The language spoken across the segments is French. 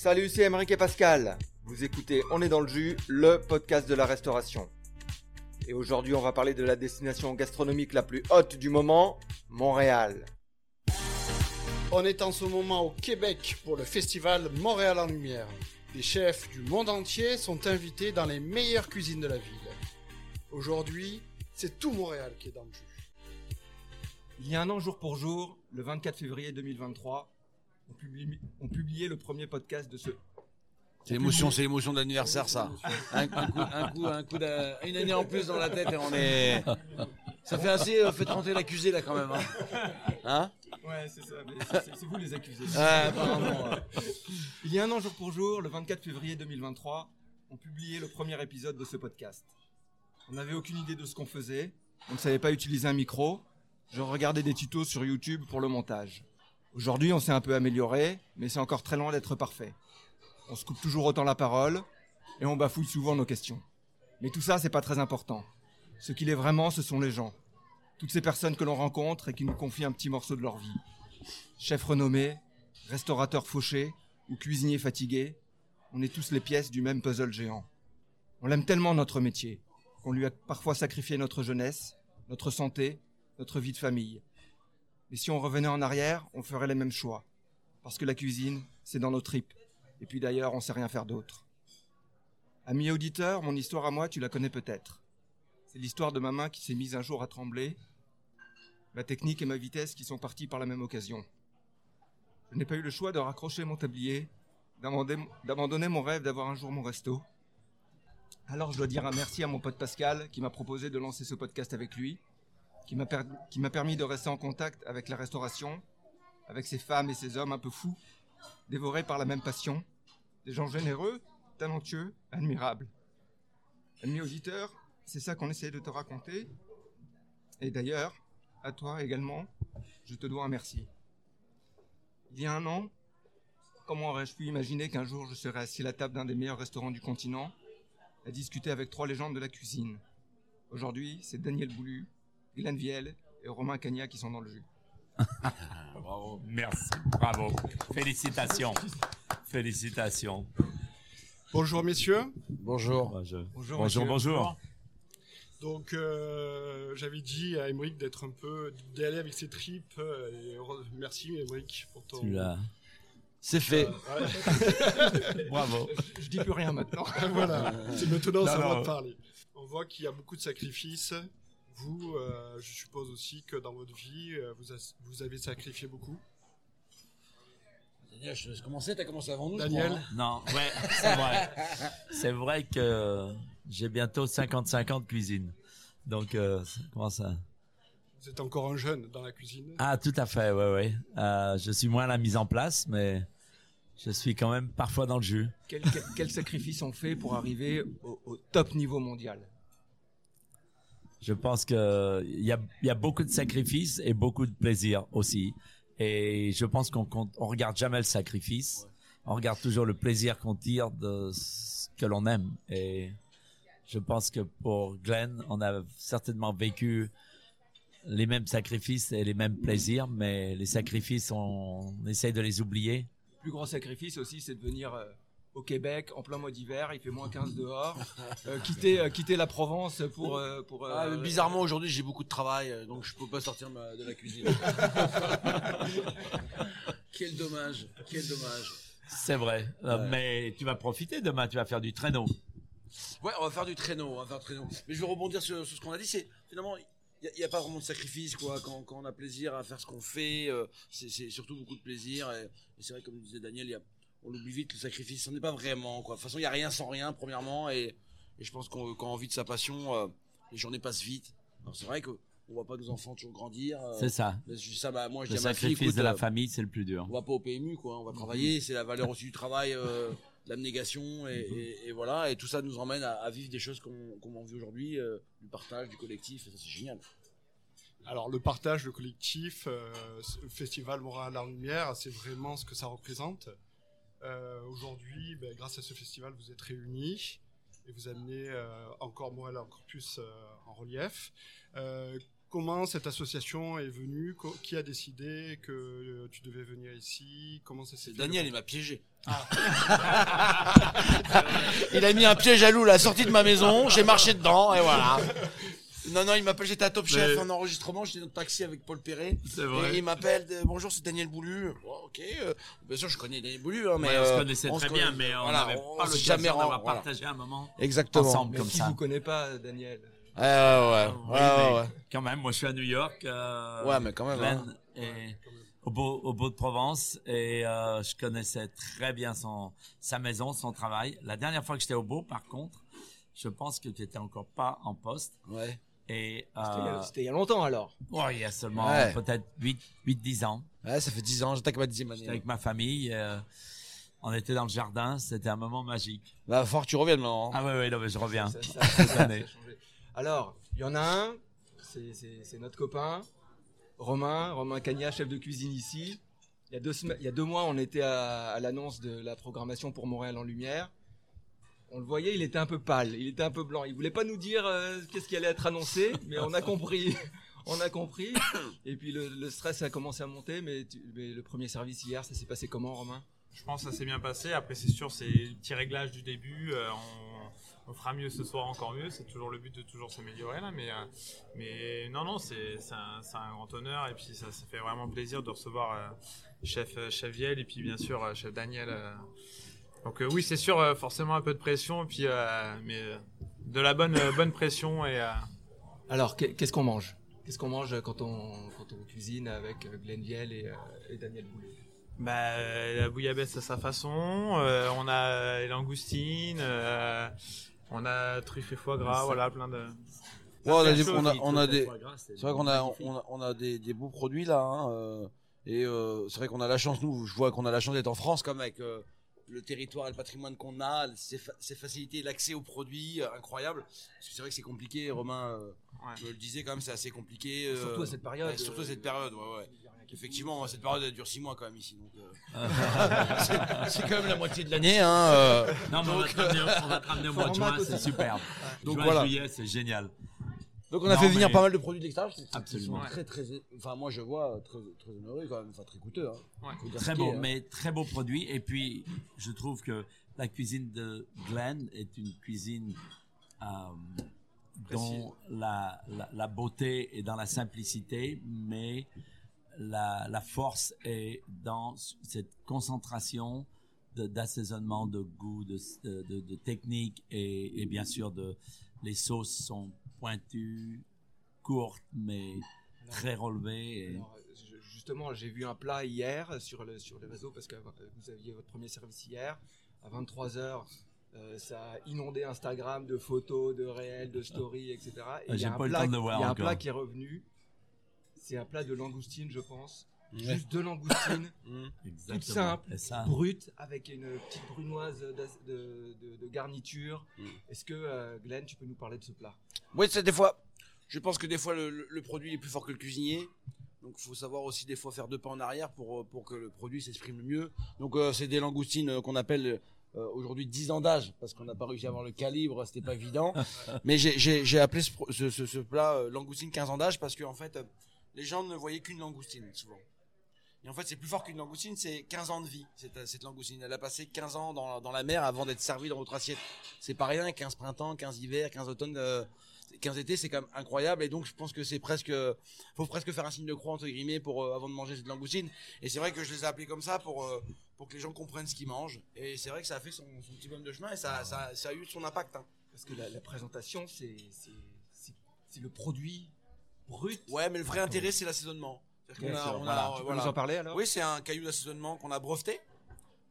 Salut, c'est Emeric et Pascal. Vous écoutez On est dans le jus, le podcast de la restauration. Et aujourd'hui, on va parler de la destination gastronomique la plus haute du moment, Montréal. On est en ce moment au Québec pour le festival Montréal en Lumière. Des chefs du monde entier sont invités dans les meilleures cuisines de la ville. Aujourd'hui, c'est tout Montréal qui est dans le jus. Il y a un an jour pour jour, le 24 février 2023, on, publie- on publiait le premier podcast de ce... C'est l'émotion, c'est l'émotion d'anniversaire, ça. Un, un coup, un coup, un coup une année en plus dans la tête et on est. Ça fait assez euh, fait rentrer l'accusé là quand même. Hein, Hein? Ouais, c'est ça, mais c'est vous les accusés. Ah, apparemment. Il y a un an jour pour jour, le 24 février 2023, on publiait le premier épisode de ce podcast. On n'avait aucune idée de ce qu'on faisait, on ne savait pas utiliser un micro, je regardais des tutos sur YouTube pour le montage. Aujourd'hui, on s'est un peu amélioré, mais c'est encore très loin d'être parfait. On se coupe toujours autant la parole, et on bafouille souvent nos questions. Mais tout ça, c'est pas très important. Ce qu'il est vraiment, ce sont les gens. Toutes ces personnes que l'on rencontre et qui nous confient un petit morceau de leur vie. Chefs renommés, restaurateurs fauchés ou cuisiniers fatigués, on est tous les pièces du même puzzle géant. On l'aime tellement notre métier qu'on lui a parfois sacrifié notre jeunesse, notre santé, notre vie de famille. Mais si on revenait en arrière, on ferait les mêmes choix. Parce que la cuisine, c'est dans nos tripes. Et puis d'ailleurs, on sait rien faire d'autre. Ami auditeur, mon histoire à moi, tu la connais peut-être. C'est l'histoire de ma main qui s'est mise un jour à trembler, ma technique et ma vitesse qui sont parties par la même occasion. Je n'ai pas eu le choix de raccrocher mon tablier, d'abandonner mon rêve d'avoir un jour mon resto. Alors je dois dire un merci à mon pote Pascal qui m'a proposé de lancer ce podcast avec lui, qui m'a permis de rester en contact avec la restauration, avec ces femmes et ces hommes un peu fous, dévorés par la même passion, des gens généreux, talentueux, admirables. Amis auditeurs, c'est ça qu'on essaie de te raconter. Et d'ailleurs, à toi également, je te dois un merci. Il y a un an, comment aurais-je pu imaginer qu'un jour je serais assis à la table d'un des meilleurs restaurants du continent, à discuter avec trois légendes de la cuisine? Aujourd'hui, c'est Daniel Boulu, Glenn Viel et Romain Cagna qui sont dans le jus. Bravo. Merci. Bravo. Félicitations. Félicitations. Bonjour messieurs. Bonjour. Bonjour, Bonjour, monsieur. bonjour. Donc euh, j'avais dit à Emeric d'être un peu d'aller avec ses tripes. euh, et merci Emeric pour ton. Tu l'as. C'est fait. Ouais, Bravo. Je dis plus rien maintenant. voilà, c'est maintenant ça va parler. On voit qu'il y a beaucoup de sacrifices. Vous, euh, je suppose aussi que dans votre vie, euh, vous, as- vous avez sacrifié beaucoup. Daniel, je te laisse commencer. T'as commencé avant nous. Daniel crois, hein. Non, ouais, c'est vrai. C'est vrai que j'ai bientôt 55 ans de cuisine. Donc, euh, ça. Vous êtes encore un jeune dans la cuisine. Ah, tout à fait, ouais, ouais. Euh, je suis moins à la mise en place, mais je suis quand même parfois dans le jus. Quel, quel- quel sacrifice on fait pour arriver au, au top niveau mondial? Je pense que il y a, beaucoup de sacrifices et beaucoup de plaisir aussi. Et je pense qu'on on regarde jamais le sacrifice. On regarde toujours le plaisir qu'on tire de ce que l'on aime. Et je pense que pour Glenn, on a certainement vécu les mêmes sacrifices et les mêmes plaisirs, mais les sacrifices, on, essaye de les oublier. Le plus gros sacrifice aussi, c'est de venir euh, au Québec en plein mois d'hiver, il fait moins 15 dehors, euh, quitter, euh, quitter la Provence pour... euh, pour euh, Ah, bizarrement, aujourd'hui, j'ai beaucoup de travail, donc je peux pas sortir ma- de la cuisine. quel dommage, quel dommage. C'est vrai. Ouais. Mais tu vas profiter demain, tu vas faire du traîneau. Ouais, on va faire du traîneau, on va faire du traîneau. Mais je vais rebondir sur, sur ce qu'on a dit. C'est finalement, il n'y a, pas vraiment de sacrifice, quoi. Quand, quand on a plaisir à faire ce qu'on fait, euh, c'est c'est surtout beaucoup de plaisir. Et, et c'est vrai, comme disait Daniel, il y a, on oublie vite le sacrifice. On n'est pas vraiment, quoi. De toute façon, il n'y a rien sans rien, premièrement. Et, et je pense qu'on quand on vit de sa passion, euh, les journées passent vite. Alors c'est vrai qu'on voit pas nos enfants toujours grandir. euh, C'est ça. mais je dis ça, bah, moi, je Le dis à ma fille, sacrifice écoute, de la euh, famille, c'est le plus dur. on va pas au PMU quoi on va travailler c'est la valeur aussi du travail euh, de l'abnégation et, et- et voilà et tout ça nous emmène à, à vivre des choses qu'on qu'on en vit aujourd'hui euh, du partage du collectif et ça c'est génial Alors le partage, le collectif, euh, le festival Montréal en Lumière, c'est vraiment ce que ça représente. Euh, Aujourd'hui, ben, grâce à ce festival, vous êtes réunis et vous amenez euh, encore Montréal encore plus euh, en relief. Comment cette association est venue? Qui a décidé que tu devais venir ici? Comment ça s'est Daniel, il m'a piégé. il a mis un piège à loup à la sortie de ma maison, j'ai marché dedans, et voilà. Non, non, il m'appelle, j'étais à Top Chef Mais- en enregistrement, j'étais dans le taxi avec Paul Perret. C'est Et il m'appelle, euh, bonjour, c'est Daniel Boulu. Bon, ok, euh, bien sûr, je connais Daniel Boulu, hein, mais. Ouais, on se euh, connaissait on très bien, connaît- mais on voilà, n'avait pas l'occasion jamais d'avoir voilà. partagé un moment Exactement. ensemble Mais comme qui ça. vous connaît pas, Daniel Ouais, ouais, ouais. Oui, ouais, mais ouais, ouais. Quand même, moi je suis à New York. euh, Ouais, mais quand même, Glenn hein. est au beau, au beau de Provence et euh, je connaissais très bien son, sa maison, son travail. La dernière fois que j'étais au beau, par contre, je pense que tu étais encore pas en poste. Ouais. Et C'était il y a- euh, C'était il y a longtemps alors. ouais, il y a seulement Ouais. peut-être 8, 8, 10 ans. Ouais, ça fait 10 ans, j'attaque ma dixième J'étais année. avec ma famille. euh, on était dans le jardin. C'était un moment magique. Là, fort tu reviennes maintenant. hein. Ah ouais, ouais, non, mais je reviens. Ça- ça- ça- ça-. Alors, il y en a un, c'est- c'est c'est notre copain, Romain, Romain Cagna, chef de cuisine ici. Il y a deux, il y a deux mois, on était à, à l'annonce de la programmation pour Montréal en Lumière. On le voyait, il était un peu pâle, il était un peu blanc. Il voulait pas nous dire euh, qu'est-ce qui allait être annoncé, mais on a compris. On a compris. Et puis le, stress a commencé à monter, mais, le premier service hier, ça s'est passé comment, Romain? Je pense que ça s'est bien passé. Après, c'est sûr, c'est le petit réglage du début. Euh, on, fera mieux ce soir, encore mieux. C'est toujours le but de toujours s'améliorer là. Mais, euh, mais non, non, c'est un, grand honneur. Et puis, ça, fait vraiment plaisir de recevoir chef, chef et puis bien sûr chef Daniel. Donc euh, oui, c'est sûr, euh, forcément un peu de pression. Puis, euh, mais euh, de la bonne, euh, bonne pression. Et, euh, Alors, qu'est- qu'est-ce qu'on mange? Qu'est-ce qu'on mange quand on, quand on cuisine avec euh, Glenn Viel et, euh, et Daniel Boulet Bah, la bouillabaisse à sa façon. euh, on a les langoustines. euh, on a truffe et foie gras. Voilà, plein de. Ouais, on a des, on a, on a c'est vrai qu'on a, on a, on a des, des beaux produits là, hein, et euh, c'est vrai qu'on a la chance, nous, je vois qu'on a la chance d'être en France, comme avec euh, le territoire et le patrimoine qu'on a, ces, fa- ces facilités, l'accès aux produits, euh, incroyable. Parce que c'est vrai que c'est compliqué, Romain euh, Ouais. me le disait quand même, c'est assez compliqué. euh, Surtout à cette période. ouais, surtout à cette euh, période, ouais, ouais. rien qui- Effectivement, cette période elle dure 6 mois quand même ici, donc euh, c'est quand même la moitié de l'année. Hein, euh. Non, mais on va Donc, te ramener, au- on va te ramener au Faut mois de juin, c'est superbe. Donc Juin, voilà. juillet, c'est génial. Donc on a Non, fait venir mais- pas mal de produits de l'extérieur. Absolument. sont Très très, enfin moi je vois très très honoré quand même, enfin très coûteux. Hein. Ouais. Très beau, est, hein. mais très beau produit. Et puis, je trouve que la cuisine de Glenn est une cuisine euh, dont la, la, la beauté est dans la simplicité, mais la, la force est dans cette concentration de- d'assaisonnement, de, goût, de, de, de technique et, et bien sûr de les sauces sont pointues, courtes mais très relevées. Et... Alors, je- justement, j'ai vu un plat hier sur le, sur le réseau parce que euh, vous aviez votre premier service hier à 23h. ça a inondé Instagram de photos, de réels, de stories, etc. Et il y j'ai a un pas eu le plat- temps de le voir Il y a un encore. plat qui est revenu. C'est un plat de langoustine, je pense. Ouais. Juste de langoustine, Mmh. Exactement. simple, brute, avec une petite brunoise d'as- de, de- de garniture. Mm. Est-ce que, euh, Glenn, tu peux nous parler de ce plat? Oui, c'est des fois. Je pense que des fois le, produit est plus fort que le cuisinier. Donc il faut savoir aussi des fois faire deux pas en arrière pour, euh, pour que le produit s'exprime le mieux. Donc euh, c'est des langoustines euh, qu'on appelle euh, aujourd'hui 10 ans d'âge parce qu'on n'a pas réussi à avoir le calibre, c'était pas évident. Mais j'ai- appelé ce, ce, ce- ce plat euh, langoustine 15 ans d'âge parce que en fait les gens ne voyaient qu'une langoustine souvent. Et en fait, c'est plus fort qu'une langoustine, c'est 15 ans de vie, cette, cette langoustine. Elle a passé 15 ans dans, dans la mer avant d'être servie dans votre assiette. C'est pas rien, 15 printemps, 15 hivers, 15 automnes, 15 étés, c'est quand même incroyable. Et donc, je pense que c'est presque, faut presque faire un signe de croix, entre guillemets, pour, euh, avant de manger cette langoustine. Et c'est vrai que je les ai appelés comme ça pour, euh, pour que les gens comprennent ce qu'ils mangent. Et c'est vrai que ça a fait son, son petit bonhomme de chemin et ça, ça, ça a eu son impact. hein. Parce que la, la présentation, c'est c'est- le produit brut. Ouais, mais le vrai intérêt, c'est l'assaisonnement. A- on a- voilà. Tu peux voilà. nous en parler alors? Oui, c'est un caillou d'assaisonnement qu'on a breveté.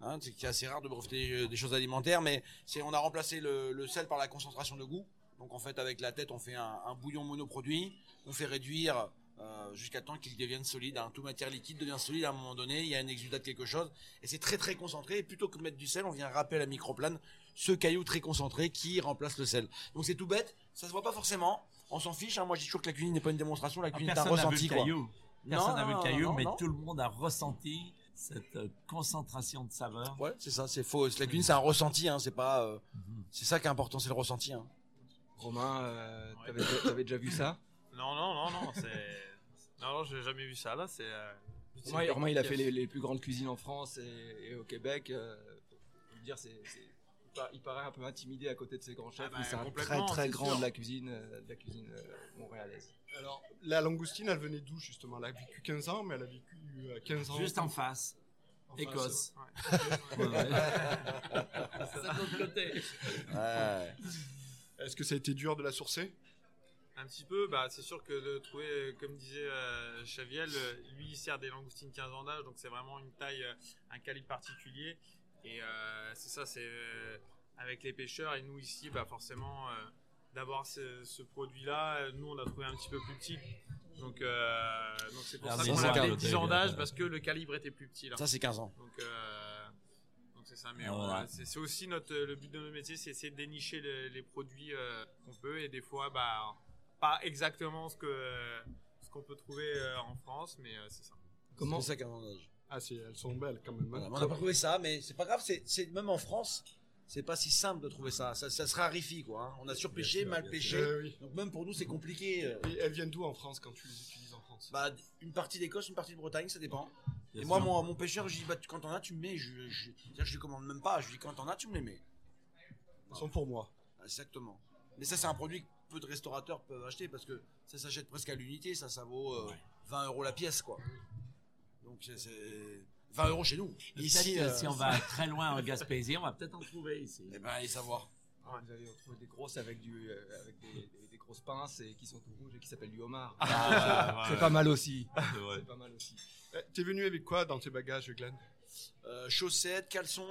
Hein, c'est assez rare de breveter euh, des choses alimentaires, mais c'est on a remplacé le, le sel par la concentration de goût. Donc en fait, avec la tête, on fait un, un bouillon monoproduit. On fait réduire euh, jusqu'à temps qu'il devienne solide. Hein. Tout matière liquide devient solide à un moment donné. Il y a un exudat de quelque chose, et c'est très très concentré. Et plutôt que de mettre du sel, on vient râper à la microplane ce caillou très concentré qui remplace le sel. Donc c'est tout bête. Ça se voit pas forcément. On s'en fiche. Hein. Moi, je dis toujours que la cuisine n'est pas une démonstration. La Ah, cuisine est un ressenti. quoi. caillou. Personne n'a vu le caillou, non, mais non. tout le monde a ressenti cette euh, concentration de saveur. Ouais, c'est ça, c'est faux. La cuisine, c'est un ressenti, hein, c'est pas. euh, c'est ça qui est important, c'est le ressenti. Hein. Romain, euh, t'avais déjà- t'avais déjà vu ça? Non, non, non, non, c'est. Non, non, j'ai jamais vu ça là. C'est. euh, Romain, Romain, il a fait les, les plus grandes cuisines en France et, et au Québec. euh, dire, c'est, c'est- il pa- il paraît un peu intimidé à côté de ses grands chefs. Ah bah, mais c'est un très très grand sûr. de la cuisine, euh, de la cuisine euh, montréalaise. Alors, la langoustine, elle venait d'où justement? Elle a vécu 15 ans, mais elle a vécu euh, 15 ans. Juste en face, en face, Écosse. Ouais. Ouais, ouais. C'est de l'autre côté. Ouais. Est-ce que ça a été dur de la sourcer? Un petit peu, bah, c'est sûr que de trouver, comme disait euh, Chaviel, euh, lui il sert des langoustines 15 ans d'âge, donc c'est vraiment une taille, euh, un calibre particulier. Et euh, c'est ça, c'est euh, avec les pêcheurs et nous ici, bah, forcément, euh, d'avoir ce, ce produit-là, nous on a trouvé un petit peu plus petit. Donc euh, donc c'est pour Ah, ça qu'on ça, 10 ans d'âge parce que le calibre était plus petit là. Ça, c'est 15 ans. Euh, donc c'est ça, mais voilà. c'est aussi notre le but de notre métier, c'est essayer de dénicher les, les produits euh, qu'on peut et des fois bah pas exactement ce que ce qu'on peut trouver euh, en France, mais euh, c'est ça. Comment C'est ça 15 ans d'âge. Ah, c'est, elles sont belles quand même. hein. Voilà, on n'a pas trouvé ça, mais c'est pas grave. C'est, même en France, c'est pas si simple de trouver ça. Ça, ça se raréfie, quoi. hein. On a surpêché, mal pêché. Euh, oui. Donc même pour nous, c'est compliqué. Et elles viennent d'où en France quand tu les utilises en France? Bah, une partie d'Écosse, une partie de Bretagne, ça dépend. Et moi, mon, mon pêcheur, je dis, bah, tu- quand t'en as, tu me mets. Je, je, lui commande même pas. Je lui dis, quand t'en as, tu me les mets. Elles sont pour moi. Exactement. Mais ça, c'est un produit que peu de restaurateurs peuvent acheter parce que ça s'achète presque à l'unité. Ça, ça vaut euh, 20 euros la pièce, quoi. Donc, c'est, c'est 20 euros chez nous. Ici, Ici, euh, si on va très loin en Gaspésie, on va peut-être en trouver ici. Eh ben, allez savoir. Vous allez retrouver des grosses avec, du, euh, avec des, des- des grosses pinces et qui sont tout rouges et qui s'appellent du homard. Ah, c'est pas mal aussi. C'est pas mal aussi. Eh, T'es venu avec quoi dans tes bagages, Glenn? Euh, chaussettes, caleçons.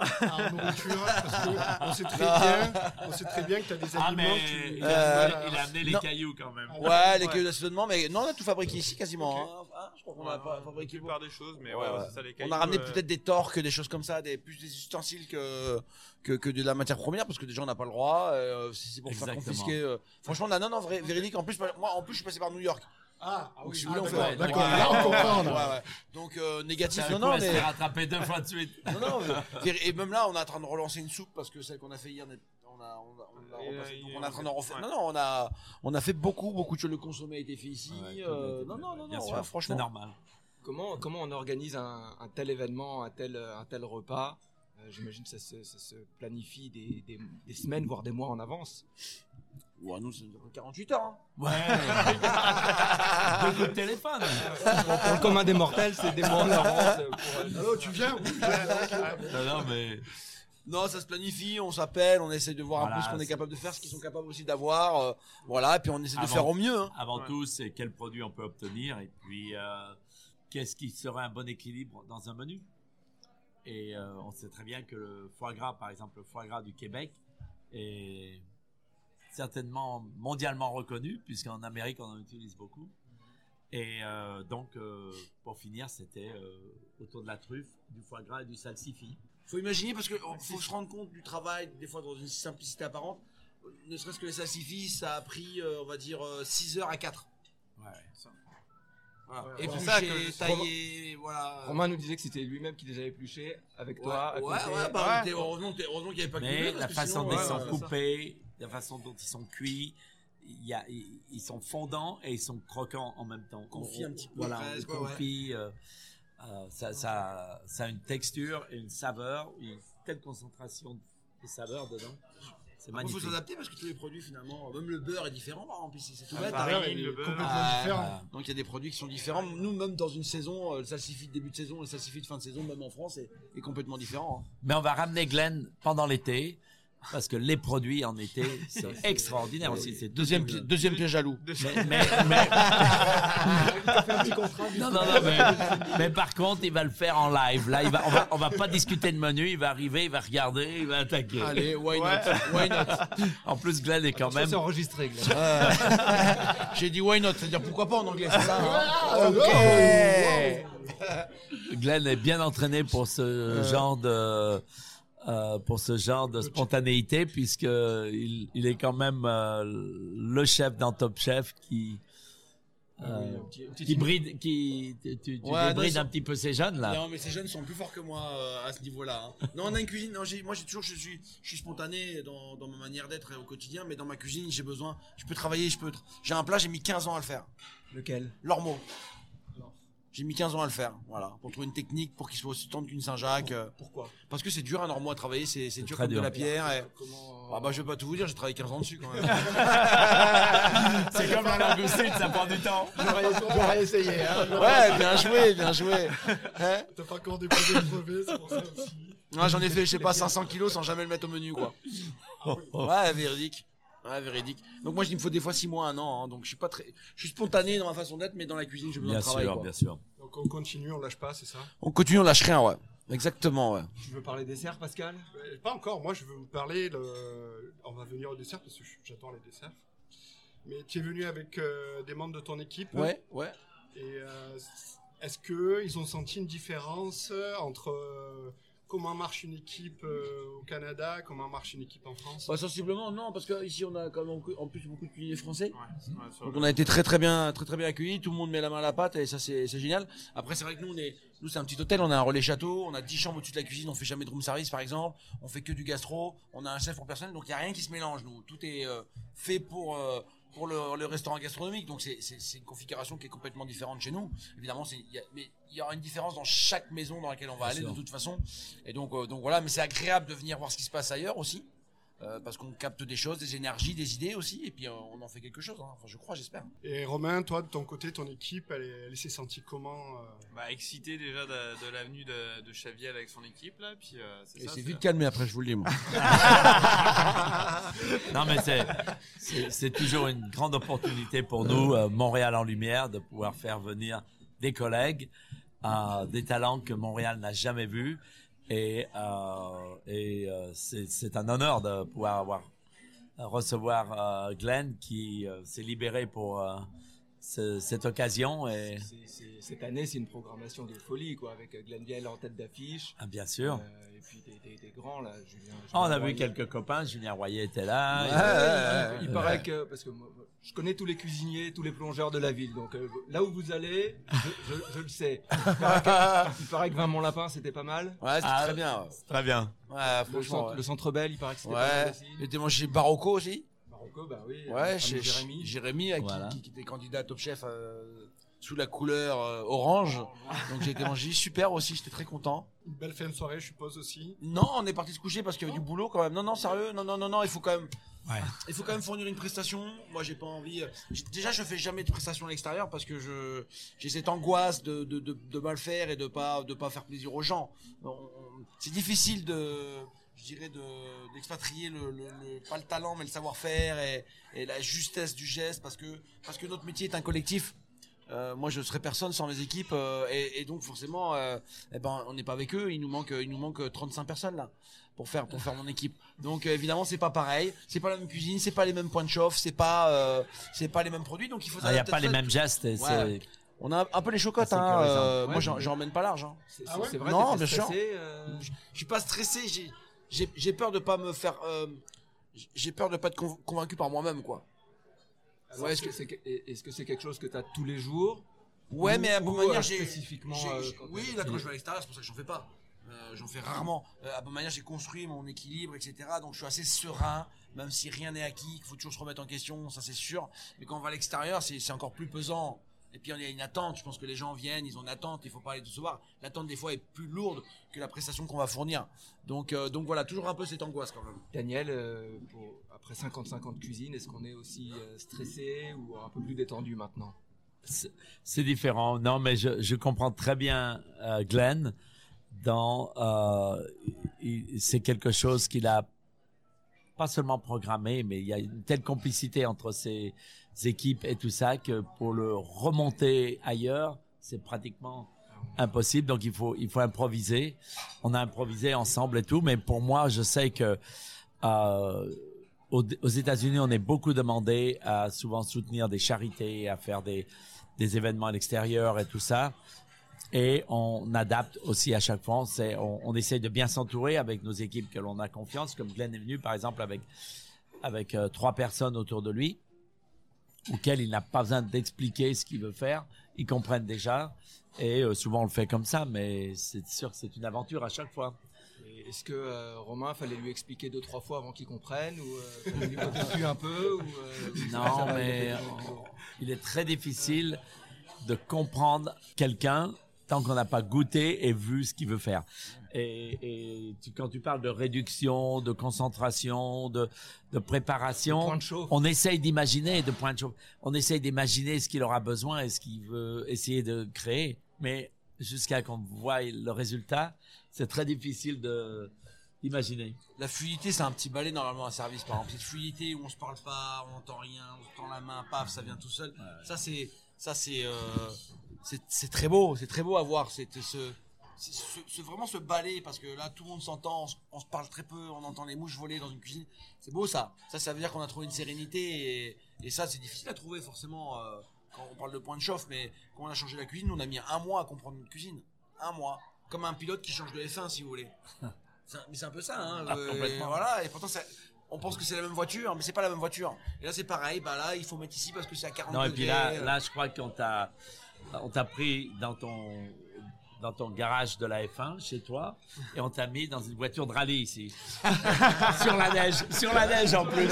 Nourriture Parce qu'on sait très bien, on sait très bien que t'as des Ah, aliments mais qui- il, Euh, a amené, il a amené les non. cailloux quand même. Ouais, les cailloux d'assaisonnement, mais non, on a tout fabriqué ici quasiment. hein. Ah, je crois qu'on a pas la fabriqué beaucoup. plupart des choses, mais Ouais, ouais, ouais. c'est ça les On cailloux, a ramené euh, peut-être des torques, des choses comme ça, des, plus des ustensiles que, que, que de la matière première, parce que déjà on n'a pas le droit. euh, c'est pour faire confisquer. euh, franchement, non, non, non, vrai- véridique. En plus, moi, en plus, je suis passé par New York. Ah, ah Donc, oui, ah, d'accord, fait. d'accord. Ouais, Là, on comprend. ouais, là. ouais. Donc, euh, négatif, non, non, mais. fait rattraper deux fois de suite. Non, non, mais- et même là, on est en train de relancer une soupe parce que celle qu'on a fait hier, n'est- on a, on a, on a Et, repassé. euh, Donc, il- on est en train d'en refaire. ouais. Non, non, on a, on a fait beaucoup, beaucoup de choses. Le consommé a été fait ici. Ouais, euh, non, non, non, bien non, sûr, ouais, franchement. C'est normal. Comment, comment on organise un, un tel événement, un tel, un tel repas? Euh, J'imagine que ça se, ça se planifie des, des- des semaines, voire des mois en avance. Ouais, nous, ça nous a pris 48 heures. hein. Ouais. Deux coups de téléphone. Pour, pour le commun des mortels, c'est des mois en avance. euh, pour, euh, Allô, tu viens Oui, ok. Non, non, mais Non, ça se planifie, on s'appelle, on essaie de voir un peu ce qu'on est capable de faire, ce qu'ils sont capables aussi d'avoir. euh, voilà, et puis on essaie de faire au mieux. hein. avant Ouais. tout, c'est quel produit on peut obtenir et puis euh, qu'est-ce qui serait un bon équilibre dans un menu. Et euh, on sait très bien que le foie gras, par exemple, le foie gras du Québec est certainement mondialement reconnu, puisqu'en Amérique, on en utilise beaucoup. Et euh, donc, euh, pour finir, c'était euh, autour de la truffe, du foie gras et du salsifis. Faut imaginer parce que oh, faut se rendre compte du travail, des fois dans une simplicité apparente. Ne serait-ce que les salsifis, ça a pris, euh, on va dire, 6 heures à 4. Ouais. Voilà. C'est puis ça que- taillé, voilà. Romain nous disait que c'était lui-même qui les avait épluchés avec Ouais, toi. à ouais, ouais, bah, Ouais. heureusement, qu'il n'y avait pas que Mais la façon dont ils sont coupés, la façon dont ils sont cuits, il y a, ils, sont fondants et ils sont croquants en même temps. Confit un petit peu Voilà, presque, ouais, euh, euh, ça, ça, ça a une texture et une saveur, une telle concentration de saveur dedans. C'est Après, il faut magnifique. s'adapter parce que tous les produits finalement, même le beurre est différent exemple ici, c'est tout La bête. hein. le beurre. complètement Ah, différent. Donc il y a des produits qui sont différents. Nous, même dans une saison, euh, le salsifis de début de saison et le salsifis de fin de saison, même en France, est, est complètement différent. hein. Mais on va ramener Glenn pendant l'été. Parce que les produits en été, c'est extraordinaire aussi. C'est Deuxième, deuxième pi- deuxième piège jaloux. Mais, mais, mais- non, non, non, mais, mais par contre, il va le faire en live. Là, il va, on va, on va pas discuter de menu. Il va arriver, il va regarder, il va attaquer. Allez, why not? Why not? En plus, Glenn est quand Ça, même. c'est enregistré, Glenn. Euh, J'ai dit why not, c'est-à-dire pourquoi pas en anglais, c'est ça hein? Ah, Ok. Glenn est bien entraîné pour ce genre de. Euh, pour ce genre de spontanéité puisque il, il est quand même euh, le chef dans Top Chef qui Ah oui, euh, petit- qui bride, qui tu, tu Ouais, débrides non, un petit peu ces jeunes là. Non, mais ces jeunes sont plus forts que moi euh, à ce niveau-là. hein. Non, on a une cuisine. Non, moi, j'ai toujours, je suis, je suis spontané dans, dans ma manière d'être au quotidien, mais dans ma cuisine, j'ai besoin. Je peux travailler, je peux. J'ai un plat, j'ai mis 15 ans à le faire. Lequel? L'ormeau. J'ai mis 15 ans à le faire, voilà, pour trouver une technique pour qu'il soit aussi tendre qu'une Saint-Jacques. euh, Pourquoi? Parce que c'est dur un ormeau à travailler, c'est c'est dur comme dur. de la pierre. Et... Comment Ah bah je vais pas tout vous dire, j'ai travaillé 15 ans dessus quand même. C'est comme la langoustine, ça prend du temps. J'aurais j'aurais essayé. Hein. ouais, bien joué, bien joué. Hein T'as pas encore déposé le brevet, c'est pour ça aussi. Ouais, J'en ai fait, je sais pas, 500 kilos sans jamais le mettre au menu, quoi. Ouais, véridique. Ouais, véridique. Donc moi, il me faut des fois 6 mois, un an. hein. donc je suis pas très, je suis spontané dans ma façon d'être, mais dans la cuisine, j'ai besoin Bien de travail. sûr, quoi. bien sûr. Donc on continue, on lâche pas, c'est ça? On continue, on lâche rien, ouais. Exactement, ouais. Tu veux parler dessert, Pascal? Euh, Pas encore, moi je veux vous parler, le... on va venir au dessert parce que j'attends les desserts. Mais tu es venu avec euh, des membres de ton équipe? Ouais, ouais. Et euh, est-ce que ils ont senti une différence entre euh, comment marche une équipe euh, au Canada, comment marche une équipe en France? Bah, sensiblement, non, parce que ici, on a quand même en plus beaucoup de cuisiniers français. Ouais, ouais, sur Donc on a été très très bien très très bien accueillis, tout le monde met la main à la pâte et ça c'est génial. Après c'est vrai que nous on est nous c'est un petit hôtel, on a un relais château, on a 10 chambres au-dessus de la cuisine, on fait jamais de room service par exemple, on fait que du gastro, on a un chef pour personnel donc il y a rien qui se mélange nous, tout est euh, fait pour euh, pour le, le restaurant gastronomique donc c'est c'est c'est une configuration qui est complètement différente chez nous. Évidemment c'est il y a- mais il y aura une différence dans chaque maison dans laquelle on va Bien aller sûr. de toute façon. Et donc euh, donc voilà, mais c'est agréable de venir voir ce qui se passe ailleurs aussi. Euh, parce qu'on capte des choses, des énergies, des idées aussi, et puis euh, on en fait quelque chose. hein. Enfin, je crois, j'espère. Et Romain, toi de ton côté, ton équipe, elle, est- elle s'est sentie comment euh? Bah, excité déjà de, de l'avenue de, de Chaviel avec son équipe là, puis euh, c'est Et ça. c'est c'est- vite calmé après, je vous le dis, moi. Non, mais c'est, c'est, c'est toujours une grande opportunité pour nous, euh, Montréal en lumière, de pouvoir faire venir des collègues, euh, des talents que Montréal n'a jamais vus. Et, euh, et euh, c'est, un honneur de pouvoir avoir, recevoir euh, Glenn qui s'est libéré pour ce- cette occasion. Et, Cette année, c'est une programmation de folie, quoi, avec Glenn Vielle en tête d'affiche. ah, bien sûr. Euh, et puis des, des- grands, là. Julien, Ah, on a Julien vu quelques copains. Julien Royer était là. Ouais, Il- ouais, ouais, Il ouais. paraît que, parce que je connais tous les cuisiniers, tous les plongeurs de la ville, donc euh, là où vous allez, je, je- je le sais. Il paraît que, il paraît que Vin Mon Lapin, c'était pas mal. Ouais, c'était Ah, très bien. ouais. Très bien. Ouais, Le franchement. centre, ouais. le centre Bell, il paraît que c'était pas mal Ouais. aussi. J'ai été manger chez Barocco aussi? Marocco, bah oui. Ouais, avec chez Jérémy. Jérémy, qui- Voilà. qui, qui était candidat à Top Chef euh, sous la couleur euh, orange. Donc j'ai été manger super aussi, j'étais très content. Une belle fin de soirée, je suppose aussi. Non, on est parti se coucher parce qu'il y avait du boulot quand même. Non, non, sérieux, non, non, non, non, il faut quand même. Il faut quand même fournir une prestation. Moi, j'ai pas envie. euh, Déjà, je fais jamais de prestation à l'extérieur parce que je j'ai cette angoisse de, de, de, de mal faire et de pas de pas faire plaisir aux gens. C'est difficile de je dirais de d'expatrier le, pas le talent mais le savoir-faire et, la justesse du geste parce que parce que notre métier est un collectif. Euh, moi, je serais personne sans mes équipes euh, et, donc forcément, eh ben, on n'est pas avec eux. Il nous manque, il nous manque 35 personnes là pour faire pour faire mon équipe. Donc euh, évidemment, c'est pas pareil. C'est pas la même cuisine, c'est pas les mêmes points de chauffe, c'est pas euh, c'est pas les mêmes produits. Donc il faut. Ah, Il n'y a pas les mêmes gestes. On a un peu les chocottes. Hein, euh, Ouais, moi, j'en emmène pas large. Hein. C'est Ah ouais c'est vrai, Non, bien sûr. euh, Je suis pas stressé. J'ai j'ai j'ai peur de pas me faire. euh, j'ai peur de pas être conv- convaincu par moi-même quoi. alors, Ouais, est-ce que c'est est-ce que c'est quelque chose que tu as tous les jours Ouais, Ou- mais à bonne ou, manière, j'ai. spécifiquement, j'ai- euh, j'ai- quand oui, là, quand je vais à l'extérieur, c'est pour ça que j'en fais pas. Euh, j'en fais rarement. Euh, à bonne manière, j'ai construit mon équilibre, etc. Donc, je suis assez serein, même si rien n'est acquis, qu'il faut toujours se remettre en question, ça c'est sûr. Mais quand on va à l'extérieur, c'est encore plus pesant. Et puis, il y a une attente. Je pense que les gens viennent, ils ont une attente, il faut pas les décevoir. L'attente, des fois, est plus lourde que la prestation qu'on va fournir. Donc, euh, donc voilà, toujours un peu cette angoisse quand même. Daniel, euh, pour- après 55 ans de cuisine, est-ce qu'on est aussi euh, stressé ou un peu plus détendu maintenant? C'est- différent. Non, mais je, je comprends très bien euh, Glenn. Euh, c'est quelque chose qu'il a pas seulement programmé, mais il y a une telle complicité entre ses équipes et tout ça que pour le remonter ailleurs, c'est pratiquement impossible. Donc il faut improviser. On a improvisé ensemble et tout, mais pour moi, je sais que euh, aux, États-Unis, on est beaucoup demandé à souvent soutenir des charités, à faire des événements à l'extérieur et tout ça. Et on adapte aussi à chaque fois. C'est, on, on essaie de bien s'entourer avec nos équipes que l'on a confiance, comme Glenn est venu par exemple avec avec euh, trois personnes autour de lui. auxquels il n'a pas besoin d'expliquer ce qu'il veut faire. Ils comprennent déjà. Et euh, souvent, on le fait comme ça, mais c'est sûr que c'est une aventure à chaque fois. Et Est-ce que euh, Romain, fallait lui expliquer deux, trois fois avant qu'il comprenne Ou fallait lui dessus un peu ou, Non, mais il est très difficile de comprendre quelqu'un tant qu'on n'a pas goûté et vu ce qu'il veut faire. Et, et tu- quand tu parles de réduction, de concentration, de, de préparation, de on essaye d'imaginer, de point de chauffe, on essaye d'imaginer ce qu'il aura besoin et ce qu'il veut essayer de créer. Mais jusqu'à qu'on voit le résultat, c'est très difficile de d'imaginer. La fluidité, c'est un petit balai normalement un service. Par exemple, cette fluidité où on se parle pas, on n'entend rien, on se tend la main, paf, ça vient tout seul. Ça, c'est, ça, c'est, euh, c'est, très beau. C'est très beau à voir. C'est ce, c'est ce, ce- vraiment ce balai parce que là, tout le monde s'entend, on, se- on se parle très peu, on entend les mouches voler dans une cuisine. C'est beau ça. Ça, ça veut dire qu'on a trouvé une sérénité et, et ça, c'est difficile à trouver forcément euh, quand on parle de point de chauffe. Mais quand on a changé la cuisine, on a mis un mois à comprendre une cuisine. Un mois. Comme un pilote qui change de F1, si vous voulez. Un- mais c'est un peu ça, hein. Ah, euh, complètement. voilà, et pourtant, on pense que c'est la même voiture, mais c'est pas la même voiture. Et là, c'est pareil, bah là, il faut mettre ici parce que c'est à 40 Non, et puis là, là, je crois qu'on t'a, on t'a pris dans ton, dans ton garage de la F1 chez toi et on t'a mis dans une voiture de rallye ici. sur la neige, sur la neige en plus.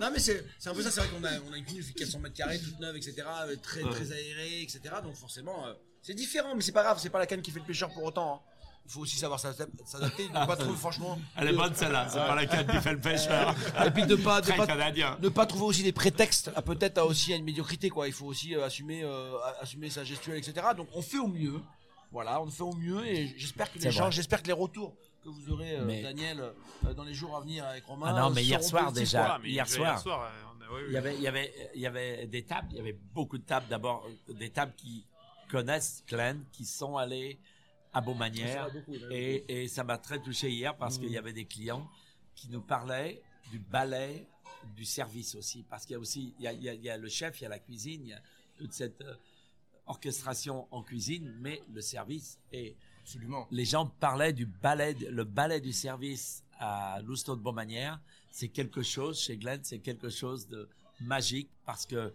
Non, mais c'est c'est un peu ça, c'est vrai qu'on a, on a une fait 400 mètres carrés, toute neuve, etc., euh, très, très aérée, etc. Donc forcément, euh, c'est différent, mais c'est pas grave, c'est pas la canne qui fait le pêcheur pour autant. hein. Il faut aussi savoir s'adap- s'adapter, ne pas trouver, franchement. Elle est bonne celle-là, c'est pas la canne qui fait le pêcheur. Et puis de pas, de pas, canadien. ne pas trouver aussi des prétextes à peut-être à aussi à une médiocrité quoi il faut aussi euh, assumer euh, assumer sa gestuelle etc donc on fait au mieux voilà on fait au mieux et j'espère que les gens j'espère que les retours que vous aurez euh, Mais- Daniel euh, dans les jours à venir avec Romain Ah non, mais euh, hier soir, déjà. quoi. Voilà, mais hier soir. Hier soir, on a- oui, oui. Il y avait, il y avait, il y avait des tables, il y avait beaucoup de tables. D'abord, des tables qui connaissent Glenn, qui sont allées à Beaumanière. Et, et ça m'a très touché hier parce qu'il y avait des clients qui nous parlaient du ballet, du service aussi. Parce qu'il y a aussi, il y a, il y a- il y a le chef, il y a la cuisine, il y a toute cette euh, orchestration en cuisine, mais le service. Et Absolument. les gens parlaient du ballet, le ballet du service à Lousteau de Beaumanière. C'est quelque chose, chez Glenn, c'est quelque chose de magique parce que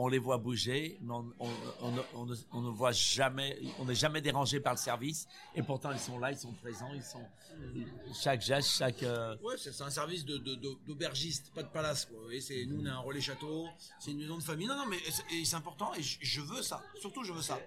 on les voit bouger, mais on, ne- voit jamais, on n'est jamais dérangé par le service. Et pourtant, ils sont là, ils sont présents, ils sont chaque geste, chaque. euh, Ouais, c'est un service d'aubergiste, pas de palace. Quoi. C'est, nous, on est un relais château, c'est une maison de famille. Non, non, mais c'est- important et je veux ça. Surtout, je veux ça.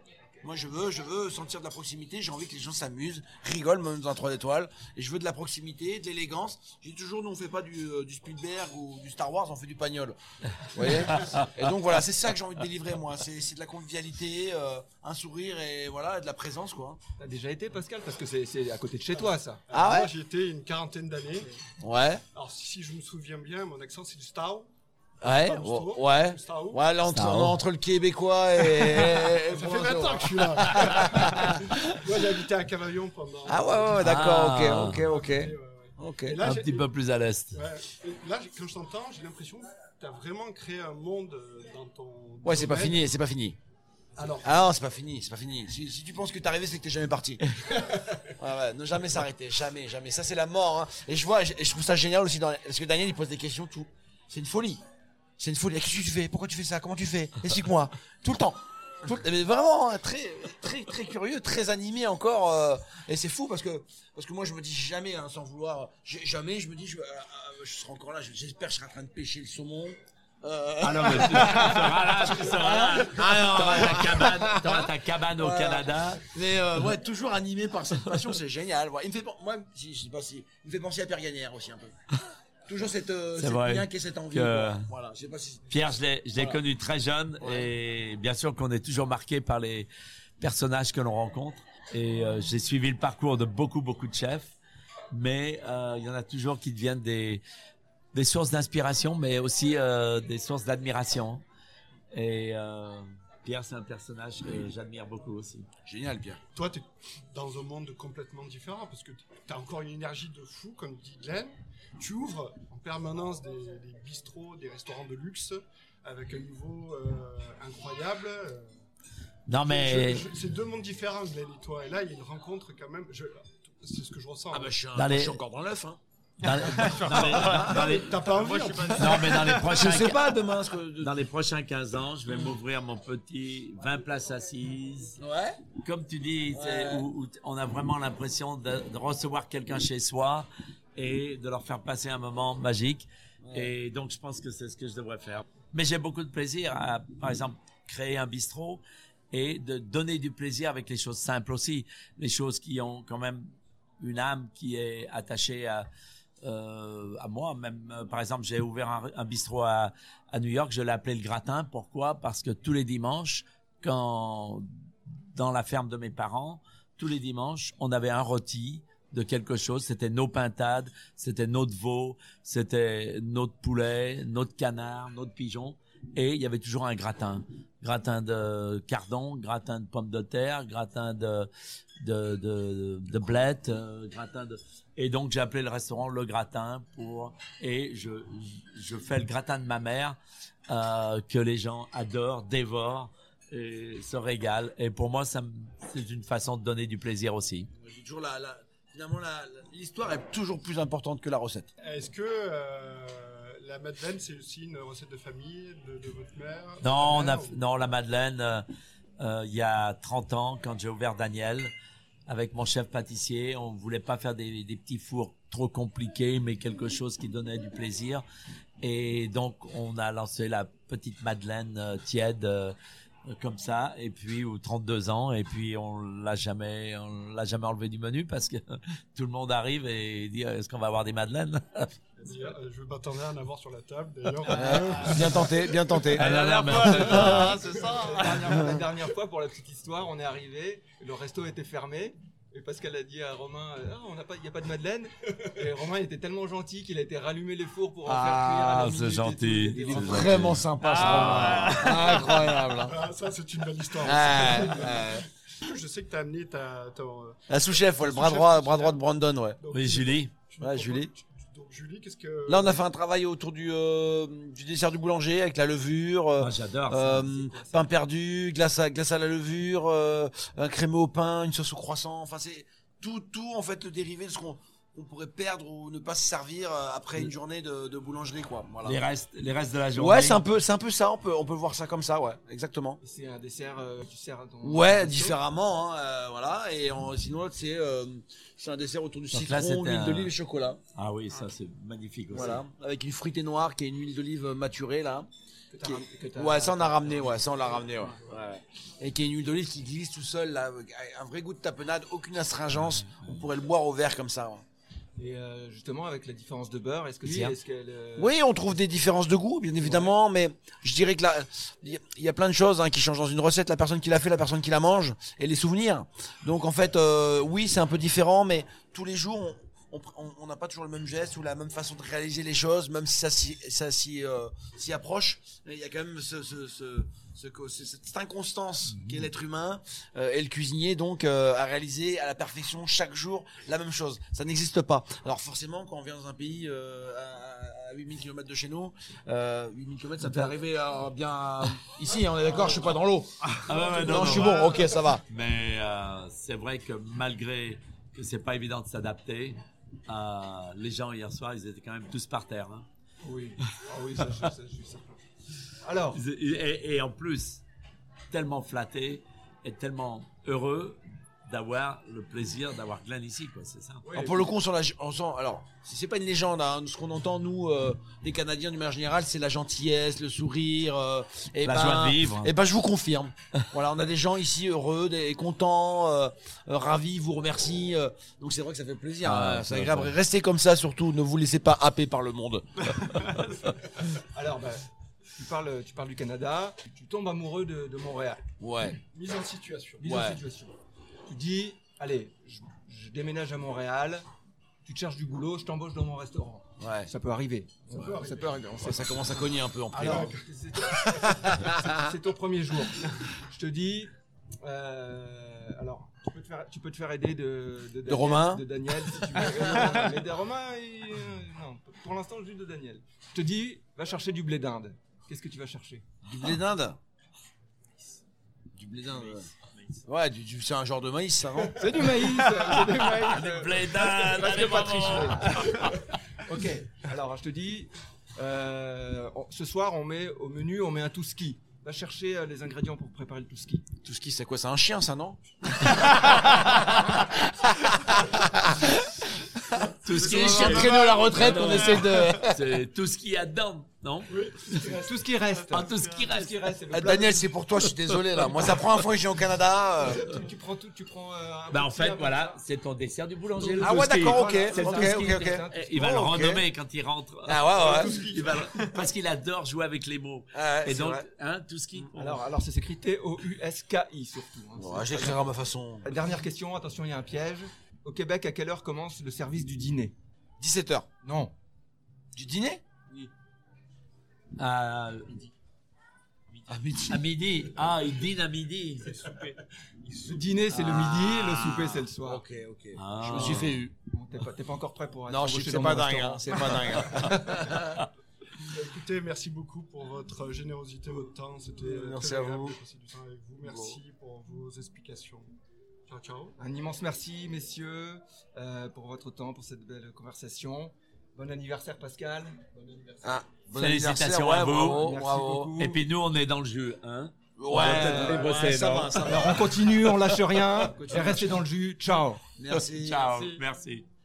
Moi, je veux, je veux sentir de la proximité. J'ai envie que les gens s'amusent, rigolent, même dans un 3 étoiles. Et je veux de la proximité, de l'élégance. J'ai toujours, nous, on fait pas du, euh, du Spielberg ou du Star Wars, on fait du pagnol. Vous voyez Et donc, voilà, c'est ça que j'ai envie de délivrer, moi. C'est, c'est de la convivialité, euh, un sourire et voilà, de la présence, quoi. T'as déjà été, Pascal? Parce que c'est- c'est à côté de chez toi, ça. Ah Moi, j'y étais une quarantaine d'années. Ouais. Alors, si je me souviens bien, mon accent, c'est du Stau. Ouais. Ouais. Ouais, là, entre, entre le québécois et. Ça fait provinciaux. 20 ans que je suis là. Moi, j'ai habité à Cavaillon pendant. Ah ouais, ouais, ouais, d'accord, Ah. ok, ok, ok. Ouais, ouais, ouais. Ok. Et là, un petit peu plus à l'est. Ouais. Là, quand je t'entends, j'ai l'impression que tu as vraiment créé un monde euh, dans ton. Ouais, c'est pas fini, c'est pas fini. Alors, Ah non, c'est pas fini, c'est pas fini. Si, si tu penses que t'es arrivé, c'est que t'es jamais parti. ouais, ouais, ne jamais s'arrêter, jamais, jamais. Ça, c'est la mort. Hein. Et je vois, et je trouve ça génial aussi, dans, parce que Daniel, il pose des questions, tout. C'est une folie. C'est une folie. Qu'est-ce que tu fais? Pourquoi tu fais ça? Comment tu fais? Explique-moi. Tout le temps. Tout le- mais vraiment, hein, très, très, très curieux, très animé encore. euh, et c'est fou parce que, parce que moi, je me dis jamais, hein, sans vouloir, jamais, je me dis, je, euh, euh, je serai encore là. J'espère que je serai en train de pêcher le saumon. Euh, Ah non, mais tu, tu seras là, tu seras là. Ah T'auras ta cabane, t'auras ta cabane au Voilà. Canada. Mais euh, ouais, toujours animé par cette passion, c'est génial. Ouais, il me fait, moi, je sais pas si, il me fait penser à Pierre Gagnère aussi un peu. Toujours cette, euh, cette vrai niaque et cette envie. que- quoi. Voilà, je sais pas si. Pierre, je l'ai, Voilà. connu très jeune et bien sûr qu'on est toujours marqué par les personnages que l'on rencontre. Et euh, j'ai suivi le parcours de beaucoup, beaucoup de chefs, mais euh, il y en a toujours qui deviennent des, des sources d'inspiration, mais aussi des sources d'admiration. Et Pierre, c'est un personnage que j'admire beaucoup aussi. Génial, Pierre. toi, tu es dans un monde complètement différent parce que tu as encore une énergie de fou, comme dit Glenn. Tu ouvres en permanence des, des bistrots, des restaurants de luxe avec un niveau euh, incroyable. Non, mais c'est deux mondes différents, Glenn et toi. Et là, il y a une rencontre quand même. je- C'est ce que je ressens. Ah bah je suis, un- Dans les- je suis encore dans l'œuf. Hein. Dans les- dans les- dans les- T'as pas envie Moi, je en suis plus. pas non, mais dans les Je prochains, sais pas demain ce que. dans les prochains 15 ans, je vais m'ouvrir mon petit 20 places assises. Ouais. Comme tu dis, c'est Ouais. où, où on a vraiment l'impression de, de recevoir quelqu'un chez soi et de leur faire passer un moment magique. Et donc, je pense que c'est ce que je devrais faire. Mais j'ai beaucoup de plaisir à, par exemple, créer un bistrot et de donner du plaisir avec les choses simples aussi. Les choses qui ont quand même une âme qui est attachée à, euh, à moi. Même, euh, par exemple, j'ai ouvert un, bistrot à, à New York, je l'ai appelé le gratin. Pourquoi? Parce que tous les dimanches, quand dans la ferme de mes parents, tous les dimanches, on avait un rôti de quelque chose. C'était nos pintades, c'était notre veau, c'était notre poulet, notre canard, notre pigeon. Et il y avait toujours un gratin. Gratin de cardon, gratin de pommes de terre, gratin de, de, de, de blettes, euh, gratin de... Et donc, j'ai appelé le restaurant Le Gratin pour... Et je, je fais le gratin de ma mère euh, que les gens adorent, dévorent et se régalent. Et pour moi, ça c'est une façon de donner du plaisir aussi. Toujours la, la- finalement l'histoire est toujours plus importante que la recette. Est-ce que euh, la madeleine, c'est aussi une recette de famille de, de votre mère Non, a, ou- non la Madeleine, euh, euh, il y a 30 ans, quand j'ai ouvert Daniel, avec mon chef pâtissier, on voulait pas faire des, des petits fours trop compliqués, mais quelque chose qui donnait du plaisir. Et donc, on a lancé la petite Madeleine euh, tiède, comme ça, et puis, ou 32 ans, et puis on l'a jamais, on l'a jamais enlevé du menu parce que tout le monde arrive et dit, est-ce qu'on va avoir des Madeleines? Euh, Je m'attendais à en avoir sur la table d'ailleurs. bien tenté, bien tenté. La dernière, la dernière fois, pour la petite histoire, on est arrivé, le resto était fermé. Et Pascal a dit à Romain, euh, Ah, on n'a pas, il n'y a pas de madeleine. Et Romain était tellement gentil qu'il a été rallumer les fours pour en Ah, faire cuire. à la c'est gentil. Il est vraiment- sympa ce Romain. Incroyable. hein. Ah, ça, c'est une belle histoire. Je sais que tu as amené ta. ton, euh, La sous-chef, ouais, le bras droit, bras droit de Brandon, ouais. donc, Oui, Julie. Ouais, Julie. Julie, qu'est-ce que. Là, on a fait un travail autour du, euh, du dessert du boulanger avec la levure, euh, Ah, j'adore. euh, pain perdu, glace à, glace à la levure, euh, un crémeux au pain, une sauce au croissant. Enfin, c'est tout, tout en fait le dérivé de ce qu'on on pourrait perdre ou ne pas se servir euh, après une journée de, de boulangerie, quoi. Voilà. Les restes, les restes de la journée. Ouais, c'est un peu, c'est un peu ça. On peut, on peut voir ça comme ça, ouais, exactement. C'est un dessert euh, que tu sers à ton. Ouais, différemment, hein, euh, voilà. Et en- sinon, l'autre, c'est, euh, c'est un dessert autour du Donc citron, huile un- d'olive et chocolat. Ah oui, ça c'est magnifique aussi. Voilà, avec une fruitée noire qui est une huile d'olive maturée là. Qui est- Ouais, ça on a ramené, ouais, ça on l'a ramené, ouais. Ouais. Et qui est une huile d'olive qui glisse tout seul là, avec un vrai goût de tapenade, aucune astringence. On pourrait le boire au verre comme ça. Et euh, justement, avec la différence de beurre, est-ce que Oui, c'est. hein. Euh, Oui, on trouve des différences de goût, bien évidemment, mais je dirais que là, il y a- plein de choses hein, qui changent dans une recette. La personne qui l'a fait, la personne qui la mange, et les souvenirs. Donc en fait, euh, oui, c'est un peu différent, mais tous les jours, on n'a pas toujours le même geste ou la même façon de réaliser les choses, même si ça s'y ça s'y euh, approche. Il y a quand même ce, ce, ce, ce cette inconstance qui est l'être humain euh, et le cuisinier donc euh, à réaliser à la perfection chaque jour la même chose. Ça n'existe pas. Alors forcément, quand on vient dans un pays euh, à, à 8000 km de chez nous, euh, 8000 km, ça peut arriver à bien ici. On est d'accord, je suis pas dans l'eau. Ah ouais, Non, je suis bon. Ok, ça va. Mais euh, c'est vrai que malgré que c'est pas évident de s'adapter, euh, les gens hier soir, ils étaient quand même tous par terre. hein. Oui. Ah oui, ça, je- ça, je. Alors, Et, et en plus, tellement flattés et tellement heureux d'avoir le plaisir d'avoir Glenn ici, quoi. C'est ça. oui, Alors pour le coup, on sent, la, on sent alors, c'est pas une légende, hein, ce qu'on entend nous, euh, des Canadiens du manière générale, c'est la gentillesse, le sourire, euh, et La ben, joie de vivre. Et ben, je vous confirme. voilà, on a des gens ici heureux, des, contents, euh, euh, ravis, vous remercie. euh, donc c'est vrai que ça fait plaisir. Ah, hein, c'est agréable. Restez comme ça surtout. Ne vous laissez pas happer par le monde. alors bah, tu, parles, tu parles du Canada, tu tombes amoureux de, de Montréal. Ouais. Mise en situation. Mise Ouais. en situation. Tu dis, allez, je, je déménage à Montréal, tu te cherches du boulot, je t'embauche dans mon restaurant. Ouais. Ça peut arriver. Ça peut arriver. Ça peut arriver. commence à cogner un peu en prix. C'est ton premier jour. Je te dis, euh, alors, tu peux te faire, tu peux te faire aider de, de, Daniel, Romain De Daniel, si tu veux. Euh, mais de Romain, il- euh, non, pour l'instant, juste de Daniel. Je te dis, va chercher du blé d'Inde. Qu'est-ce que tu vas chercher Du blé d'Inde. Du blé d'Inde. ouais. Ouais, du, du- c'est un genre de maïs, ça, non C'est du maïs C'est du maïs Blé d'Inde, allez, maman. Ok, alors je te dis, euh, on- ce soir on met au menu, on met un tout ski. Va chercher euh, les ingrédients pour préparer le tout ski. Tout ce qui, c'est quoi C'est un chien, ça, non Tout ce qui est chien traîneau à la retraite non. essaie de. C'est tout ce qu'il y a dedans, non Tout ce qui reste. Ah, tout ce qui reste. Ah, Daniel, c'est pour toi, je suis désolé là. Moi, ça prend un fois que viens au Canada. euh. Tu, prends tout, tu prends. euh, Bah en fait voilà, c'est ton dessert du boulanger. Ah ouais, d'accord, ok, ok, ok, Il va le renommer quand il rentre. Ah ouais, ouais. Parce qu'il adore jouer avec les mots. Ah Et c'est donc, hein, tout ce qui. Alors, alors ça s'écrit T-O-U-S-K-I surtout. hein. J'écrirai à ma façon. Dernière question, attention, il y a un piège. Au Québec, à quelle heure commence le service du dîner? 17h. Non. Du dîner? À, À midi. à midi. Ah, il dîne à midi. Le dîner, c'est le midi, le souper, c'est le soir. Ok, ok. Ah. Je me suis fait eu. Bon, T'es pas, t'es pas encore prêt pour être Non, je- embauché c'est dans pas dingue, hein, c'est pas dingue. hein. Écoutez, merci beaucoup pour votre générosité, votre temps. C'était euh, Merci très à agréable vous. de passer du temps avec vous. Merci pour vos explications. Ciao, ciao. Un immense merci, messieurs, euh, pour votre temps, pour cette belle conversation. Bon anniversaire, Pascal. Bon anniversaire. Ah, bon Félicitations à ouais, vous. Bravo, Merci bravo. beaucoup. Et puis nous, on est dans le jeu, hein. Ouais, peut-être ouais, bosser, ça non va, ça va. Alors on continue, on lâche rien. Et restez dans le jus. Ciao. Merci. Ciao, merci.